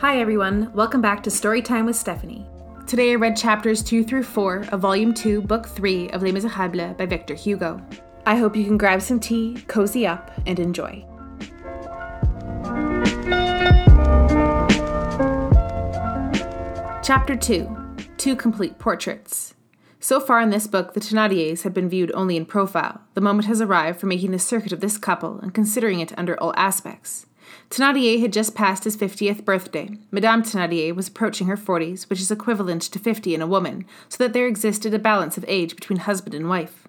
Hi everyone, welcome back to Storytime with Stephanie. Today I read chapters 2 through 4 of Volume 2, Book 3 of Les Miserables by Victor Hugo. I hope you can grab some tea, cozy up, and enjoy. Chapter 2 Two Complete Portraits. So far in this book, the Thénardiers have been viewed only in profile. The moment has arrived for making the circuit of this couple and considering it under all aspects. Thénardier had just passed his 50th birthday. Madame Thénardier was approaching her 40s, which is equivalent to 50 in a woman, so that there existed a balance of age between husband and wife.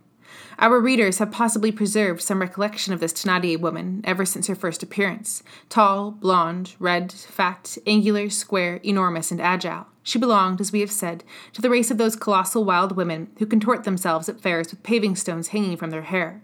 Our readers have possibly preserved some recollection of this Thénardier woman ever since her first appearance. Tall, blonde, red, fat, angular, square, enormous, and agile. She belonged, as we have said, to the race of those colossal wild women who contort themselves at fairs with paving stones hanging from their hair.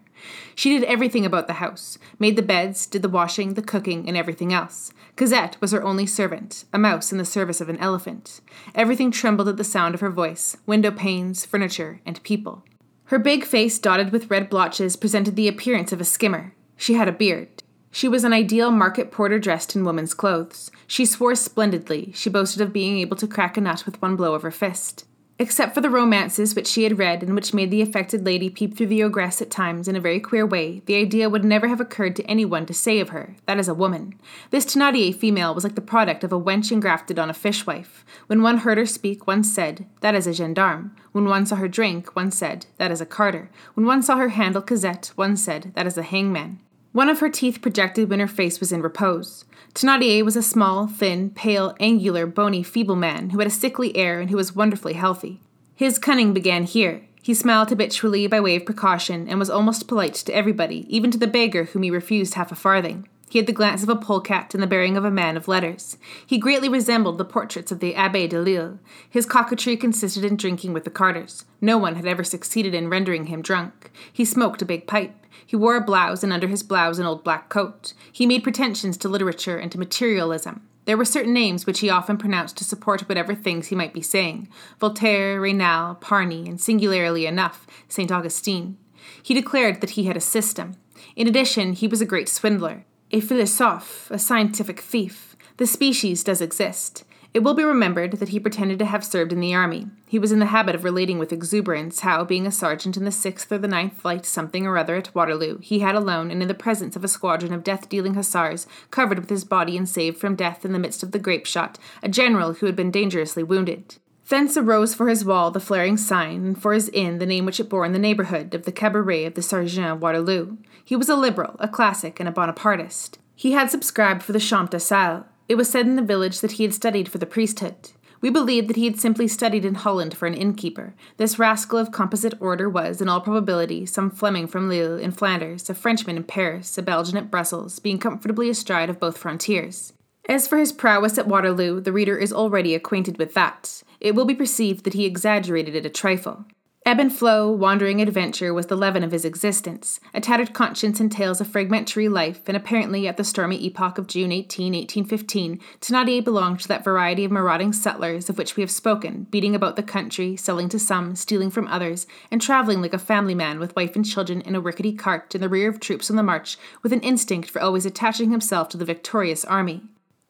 She did everything about the house made the beds, did the washing, the cooking, and everything else. Cosette was her only servant, a mouse in the service of an elephant. Everything trembled at the sound of her voice window panes, furniture, and people. Her big face, dotted with red blotches, presented the appearance of a skimmer. She had a beard. She was an ideal market porter dressed in woman's clothes. She swore splendidly. She boasted of being able to crack a nut with one blow of her fist. Except for the romances which she had read and which made the affected lady peep through the ogress at times in a very queer way, the idea would never have occurred to anyone to say of her, that is a woman. This Thénardier female was like the product of a wench engrafted on a fishwife. When one heard her speak, one said, that is a gendarme. When one saw her drink, one said, that is a carter. When one saw her handle Cosette, one said, that is a hangman. One of her teeth projected when her face was in repose. Thénardier was a small, thin, pale, angular, bony, feeble man who had a sickly air and who was wonderfully healthy. His cunning began here. He smiled habitually by way of precaution and was almost polite to everybody, even to the beggar whom he refused half a farthing. He had the glance of a polecat and the bearing of a man of letters. He greatly resembled the portraits of the Abbé Delille. His coquetry consisted in drinking with the carters. No one had ever succeeded in rendering him drunk. He smoked a big pipe. He wore a blouse, and under his blouse an old black coat. He made pretensions to literature and to materialism. There were certain names which he often pronounced to support whatever things he might be saying Voltaire, Raynal, Parny, and singularly enough, St. Augustine. He declared that he had a system. In addition, he was a great swindler, a philosophe, a scientific thief. The species does exist. It will be remembered that he pretended to have served in the army. He was in the habit of relating with exuberance how, being a sergeant in the sixth or the ninth flight something or other at Waterloo, he had alone, and in the presence of a squadron of death dealing hussars, covered with his body and saved from death in the midst of the grape shot, a general who had been dangerously wounded. Thence arose for his wall the flaring sign, and for his inn the name which it bore in the neighbourhood of the cabaret of the Sergeant Waterloo. He was a liberal, a classic, and a Bonapartist. He had subscribed for the Champ d'Asile, it was said in the village that he had studied for the priesthood. We believed that he had simply studied in Holland for an innkeeper. This rascal of composite order was, in all probability, some Fleming from Lille in Flanders, a Frenchman in Paris, a Belgian at Brussels, being comfortably astride of both frontiers. As for his prowess at Waterloo, the reader is already acquainted with that. It will be perceived that he exaggerated it a trifle. Ebb and flow, wandering adventure was the leaven of his existence. A tattered conscience entails a fragmentary life, and apparently at the stormy epoch of June 18, 1815, Thénardier belonged to that variety of marauding sutlers of which we have spoken, beating about the country, selling to some, stealing from others, and traveling like a family man with wife and children in a rickety cart in the rear of troops on the march, with an instinct for always attaching himself to the victorious army.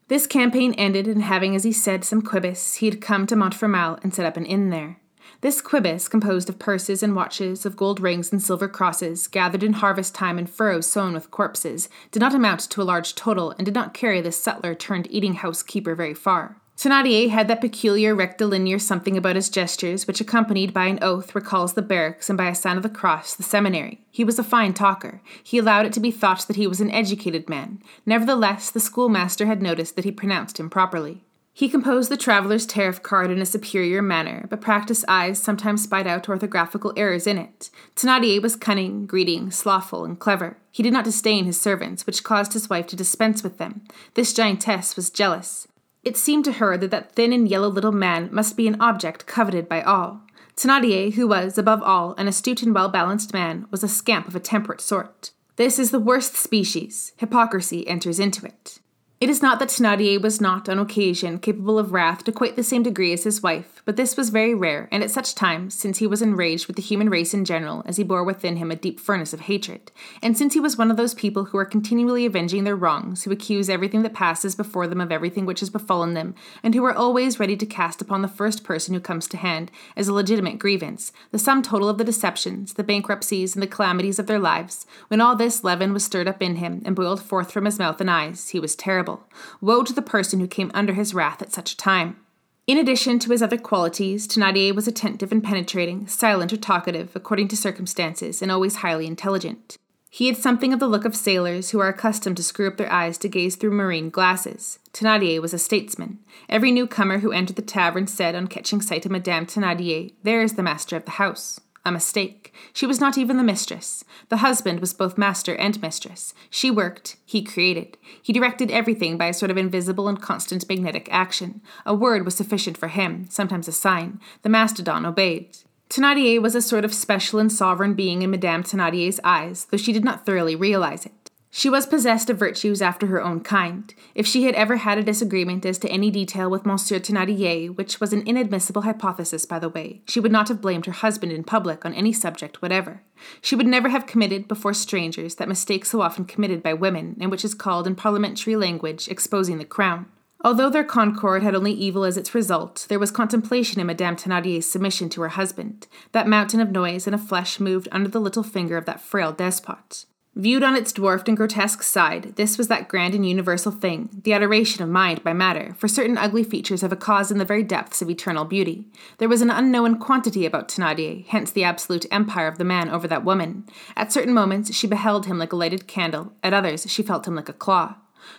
This campaign ended, and having, as he said, some quibus, he had come to Montfermeil and set up an inn there. This quibus, composed of purses and watches, of gold rings and silver crosses, gathered in harvest time in furrows sown with corpses, did not amount to a large total and did not carry this sutler turned eating house keeper very far. Thénardier had that peculiar rectilinear something about his gestures which, accompanied by an oath, recalls the barracks and by a sign of the cross the seminary. He was a fine talker. He allowed it to be thought that he was an educated man. Nevertheless, the schoolmaster had noticed that he pronounced him properly. He composed the traveller's tariff card in a superior manner, but practiced eyes sometimes spied out orthographical errors in it. Thénardier was cunning, greedy, slothful, and clever. He did not disdain his servants, which caused his wife to dispense with them. This giantess was jealous. It seemed to her that that thin and yellow little man must be an object coveted by all. Thénardier, who was, above all, an astute and well balanced man, was a scamp of a temperate sort. This is the worst species. Hypocrisy enters into it. It is not that Thénardier was not, on occasion, capable of wrath to quite the same degree as his wife, but this was very rare, and at such times, since he was enraged with the human race in general, as he bore within him a deep furnace of hatred, and since he was one of those people who are continually avenging their wrongs, who accuse everything that passes before them of everything which has befallen them, and who are always ready to cast upon the first person who comes to hand, as a legitimate grievance, the sum total of the deceptions, the bankruptcies, and the calamities of their lives, when all this leaven was stirred up in him, and boiled forth from his mouth and eyes, he was terrible. Woe to the person who came under his wrath at such a time. In addition to his other qualities, Thénardier was attentive and penetrating, silent or talkative, according to circumstances, and always highly intelligent. He had something of the look of sailors who are accustomed to screw up their eyes to gaze through marine glasses. Thénardier was a statesman. Every newcomer who entered the tavern said, on catching sight of Madame Thénardier, There is the master of the house. A mistake. She was not even the mistress. The husband was both master and mistress. She worked, he created. He directed everything by a sort of invisible and constant magnetic action. A word was sufficient for him, sometimes a sign. The mastodon obeyed. Thénardier was a sort of special and sovereign being in Madame Thénardier's eyes, though she did not thoroughly realize it. She was possessed of virtues after her own kind. If she had ever had a disagreement as to any detail with Monsieur Thénardier, which was an inadmissible hypothesis, by the way, she would not have blamed her husband in public on any subject whatever. She would never have committed before strangers that mistake so often committed by women, and which is called in parliamentary language exposing the crown. Although their concord had only evil as its result, there was contemplation in Madame Thénardier's submission to her husband. That mountain of noise and of flesh moved under the little finger of that frail despot. Viewed on its dwarfed and grotesque side, this was that grand and universal thing, the adoration of mind by matter, for certain ugly features have a cause in the very depths of eternal beauty. There was an unknown quantity about Thénardier, hence the absolute empire of the man over that woman. At certain moments she beheld him like a lighted candle, at others she felt him like a claw.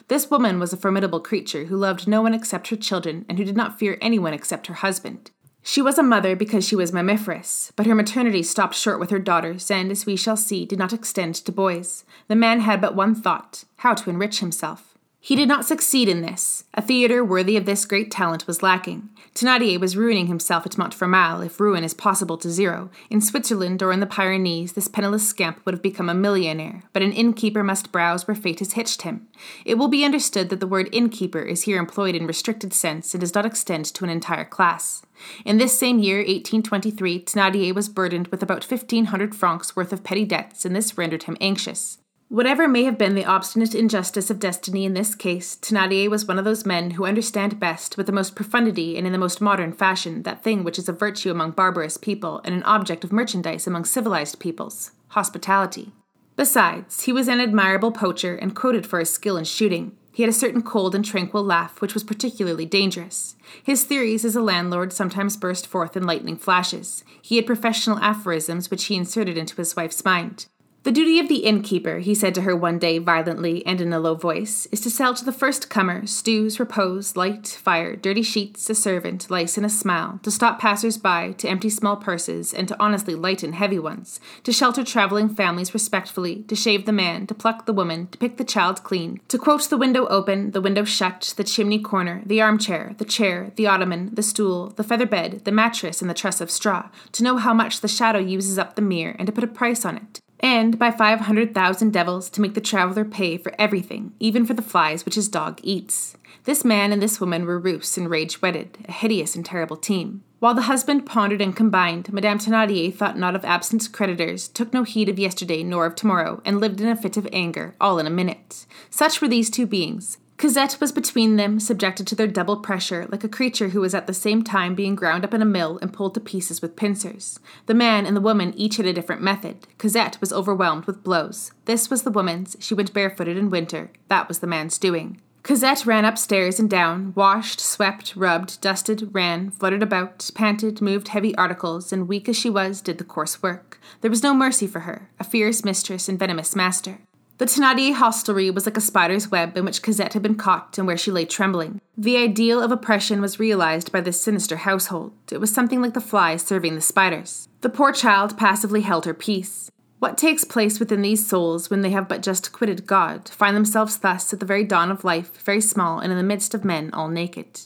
This woman was a formidable creature who loved no one except her children and who did not fear anyone except her husband. She was a mother because she was mammiferous, but her maternity stopped short with her daughters, and, as we shall see, did not extend to boys. The man had but one thought how to enrich himself. He did not succeed in this. A theatre worthy of this great talent was lacking. Thénardier was ruining himself at Montfermeil, if ruin is possible to zero. In Switzerland or in the Pyrenees, this penniless scamp would have become a millionaire, but an innkeeper must browse where fate has hitched him. It will be understood that the word innkeeper is here employed in restricted sense and does not extend to an entire class. In this same year, 1823, Thénardier was burdened with about 1,500 francs worth of petty debts, and this rendered him anxious. Whatever may have been the obstinate injustice of destiny in this case, Thénardier was one of those men who understand best, with the most profundity and in the most modern fashion, that thing which is a virtue among barbarous people and an object of merchandise among civilized peoples hospitality. Besides, he was an admirable poacher and quoted for his skill in shooting. He had a certain cold and tranquil laugh which was particularly dangerous. His theories as a landlord sometimes burst forth in lightning flashes. He had professional aphorisms which he inserted into his wife's mind. The duty of the innkeeper, he said to her one day violently and in a low voice, is to sell to the first comer stews, repose, light, fire, dirty sheets, a servant, lice, and a smile, to stop passers by, to empty small purses, and to honestly lighten heavy ones, to shelter traveling families respectfully, to shave the man, to pluck the woman, to pick the child clean, to quote the window open, the window shut, the chimney corner, the armchair, the chair, the ottoman, the stool, the feather bed, the mattress, and the truss of straw, to know how much the shadow uses up the mirror, and to put a price on it and by 500,000 devils to make the traveler pay for everything, even for the flies which his dog eats. This man and this woman were Roos and Rage wedded, a hideous and terrible team. While the husband pondered and combined, Madame Thénardier thought not of absent creditors, took no heed of yesterday nor of tomorrow, and lived in a fit of anger, all in a minute. Such were these two beings. Cosette was between them, subjected to their double pressure, like a creature who was at the same time being ground up in a mill and pulled to pieces with pincers. The man and the woman each had a different method. Cosette was overwhelmed with blows. This was the woman's. She went barefooted in winter. That was the man's doing. Cosette ran upstairs and down, washed, swept, rubbed, dusted, ran, fluttered about, panted, moved heavy articles, and weak as she was, did the coarse work. There was no mercy for her, a fierce mistress and venomous master. The Thénardier hostelry was like a spider's web in which Cosette had been caught and where she lay trembling. The ideal of oppression was realized by this sinister household. It was something like the flies serving the spiders. The poor child passively held her peace. What takes place within these souls when they have but just quitted God, find themselves thus at the very dawn of life, very small, and in the midst of men all naked?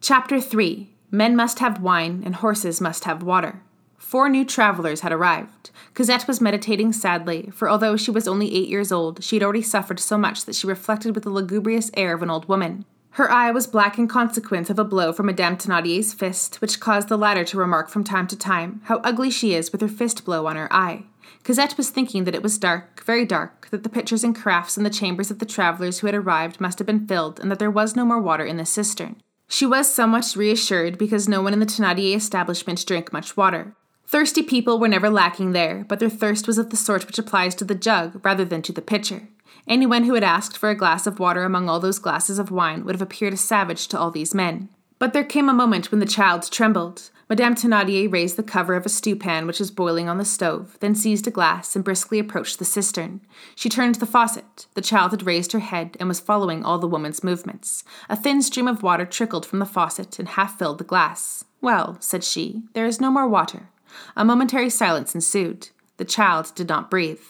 Chapter 3 Men must have wine, and horses must have water. Four new travelers had arrived. Cosette was meditating sadly, for although she was only eight years old, she had already suffered so much that she reflected with the lugubrious air of an old woman. Her eye was black in consequence of a blow from Madame Thénardier's fist, which caused the latter to remark from time to time how ugly she is with her fist blow on her eye. Cosette was thinking that it was dark, very dark, that the pitchers and carafes in the chambers of the travellers who had arrived must have been filled, and that there was no more water in the cistern. She was somewhat reassured because no one in the Thénardier establishment drank much water. Thirsty people were never lacking there, but their thirst was of the sort which applies to the jug rather than to the pitcher. Anyone who had asked for a glass of water among all those glasses of wine would have appeared a savage to all these men. But there came a moment when the child trembled. Madame Thénardier raised the cover of a stewpan which was boiling on the stove, then seized a glass and briskly approached the cistern. She turned the faucet. The child had raised her head and was following all the woman's movements. A thin stream of water trickled from the faucet and half filled the glass. Well, said she, there is no more water. A momentary silence ensued. The child did not breathe.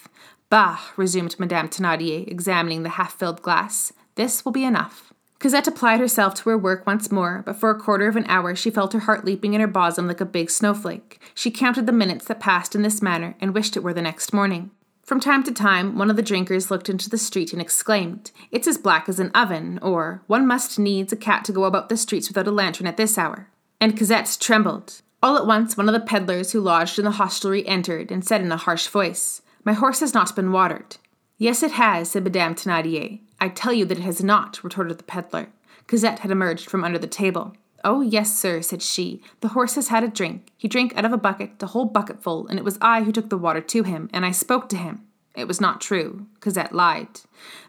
Bah, resumed Madame Thénardier, examining the half filled glass. This will be enough. Cosette applied herself to her work once more, but for a quarter of an hour she felt her heart leaping in her bosom like a big snowflake. She counted the minutes that passed in this manner and wished it were the next morning. From time to time, one of the drinkers looked into the street and exclaimed, It's as black as an oven, or One must needs a cat to go about the streets without a lantern at this hour. And Cosette trembled. All at once, one of the peddlers who lodged in the hostelry entered and said in a harsh voice, My horse has not been watered. Yes, it has, said Madame Thénardier. I tell you that it has not, retorted the peddler. Cosette had emerged from under the table. Oh, yes, sir, said she. The horse has had a drink. He drank out of a bucket, a whole bucketful, and it was I who took the water to him, and I spoke to him. It was not true. Cosette lied.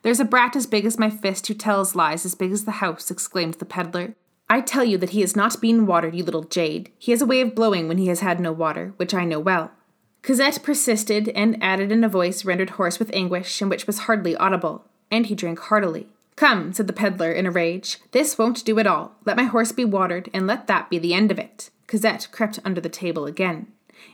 There's a brat as big as my fist who tells lies as big as the house, exclaimed the peddler. I tell you that he has not been watered, you little jade. He has a way of blowing when he has had no water, which I know well. Cosette persisted and added in a voice rendered hoarse with anguish and which was hardly audible. And he drank heartily. Come, said the peddler in a rage. This won't do at all. Let my horse be watered, and let that be the end of it. Cosette crept under the table again.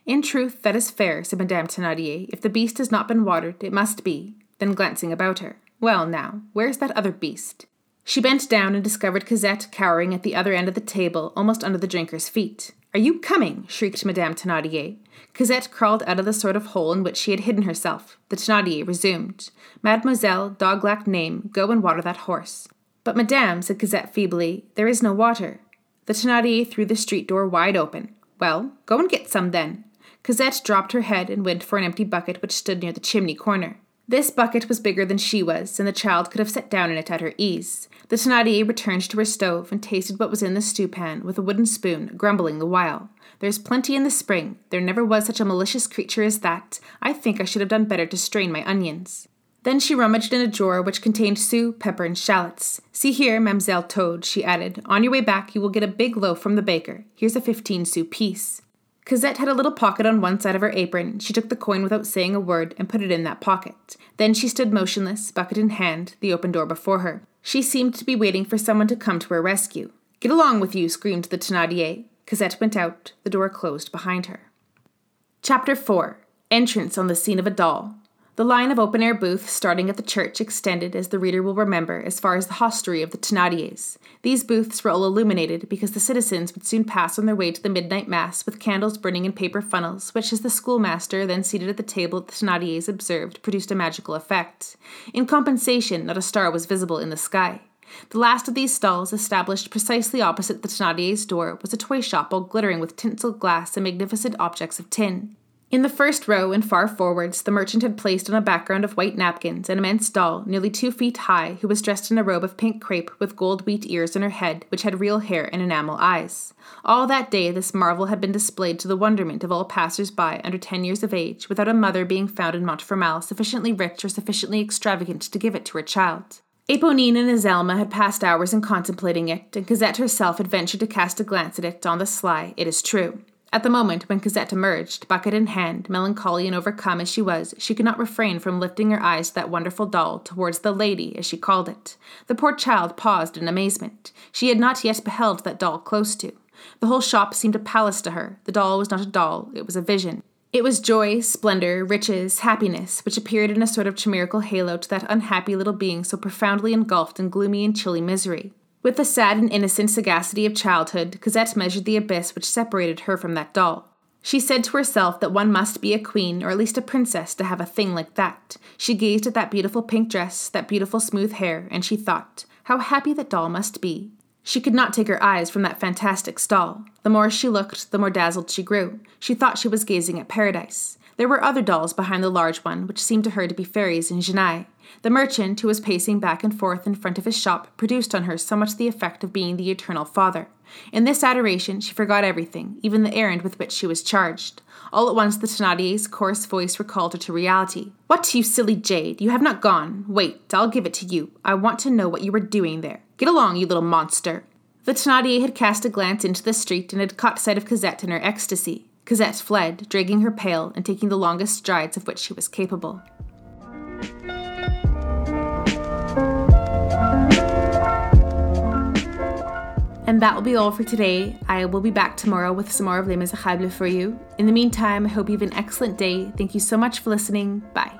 In truth, that is fair, said Madame Thénardier. If the beast has not been watered, it must be. Then glancing about her. Well, now, where's that other beast? She bent down and discovered Cosette cowering at the other end of the table, almost under the drinker's feet. Are you coming? shrieked Madame Thénardier. Cosette crawled out of the sort of hole in which she had hidden herself. The Thénardier resumed. Mademoiselle, dog-like name, go and water that horse. But madame, said Cosette feebly, there is no water. The Thénardier threw the street door wide open. Well, go and get some then. Cosette dropped her head and went for an empty bucket which stood near the chimney corner. This bucket was bigger than she was, and the child could have sat down in it at her ease. The Thénardier returned to her stove and tasted what was in the stewpan with a wooden spoon, grumbling the while. There's plenty in the spring. There never was such a malicious creature as that. I think I should have done better to strain my onions. Then she rummaged in a drawer which contained sous, pepper, and shallots. See here, Mademoiselle Toad, she added. On your way back, you will get a big loaf from the baker. Here's a fifteen sou piece. Cosette had a little pocket on one side of her apron. She took the coin without saying a word and put it in that pocket. Then she stood motionless, bucket in hand, the open door before her. She seemed to be waiting for someone to come to her rescue. Get along with you, screamed the Thénardier. Cosette went out. The door closed behind her. Chapter 4 Entrance on the Scene of a Doll. The line of open air booths starting at the church extended, as the reader will remember, as far as the hostelry of the Thénardiers. These booths were all illuminated because the citizens would soon pass on their way to the midnight mass with candles burning in paper funnels, which, as the schoolmaster, then seated at the table at the Thénardiers, observed, produced a magical effect. In compensation, not a star was visible in the sky. The last of these stalls, established precisely opposite the Thénardiers' door, was a toy shop all glittering with tinsel glass and magnificent objects of tin. In the first row and far forwards, the merchant had placed on a background of white napkins an immense doll, nearly two feet high, who was dressed in a robe of pink crepe with gold wheat ears on her head, which had real hair and enamel eyes. All that day, this marvel had been displayed to the wonderment of all passers by under ten years of age, without a mother being found in Montfermeil sufficiently rich or sufficiently extravagant to give it to her child. Eponine and Azelma had passed hours in contemplating it, and Cosette herself had ventured to cast a glance at it on the sly, it is true. At the moment when Cosette emerged, bucket in hand, melancholy and overcome as she was, she could not refrain from lifting her eyes to that wonderful doll towards the lady, as she called it. The poor child paused in amazement. She had not yet beheld that doll close to. The whole shop seemed a palace to her. The doll was not a doll, it was a vision. It was joy, splendor, riches, happiness, which appeared in a sort of chimerical halo to that unhappy little being so profoundly engulfed in gloomy and chilly misery. With the sad and innocent sagacity of childhood, Cosette measured the abyss which separated her from that doll. She said to herself that one must be a queen or at least a princess to have a thing like that. She gazed at that beautiful pink dress, that beautiful smooth hair, and she thought, how happy that doll must be. She could not take her eyes from that fantastic stall. The more she looked, the more dazzled she grew. She thought she was gazing at paradise. There were other dolls behind the large one, which seemed to her to be fairies and genii. The merchant, who was pacing back and forth in front of his shop, produced on her so much the effect of being the eternal father. In this adoration, she forgot everything, even the errand with which she was charged. All at once, the Thénardier's coarse voice recalled her to reality. What, you silly jade! You have not gone. Wait, I'll give it to you. I want to know what you were doing there. Get along, you little monster! The Thénardier had cast a glance into the street and had caught sight of Cosette in her ecstasy. Cosette fled, dragging her pail and taking the longest strides of which she was capable. And that will be all for today. I will be back tomorrow with some more of Les Miserables for you. In the meantime, I hope you have an excellent day. Thank you so much for listening. Bye.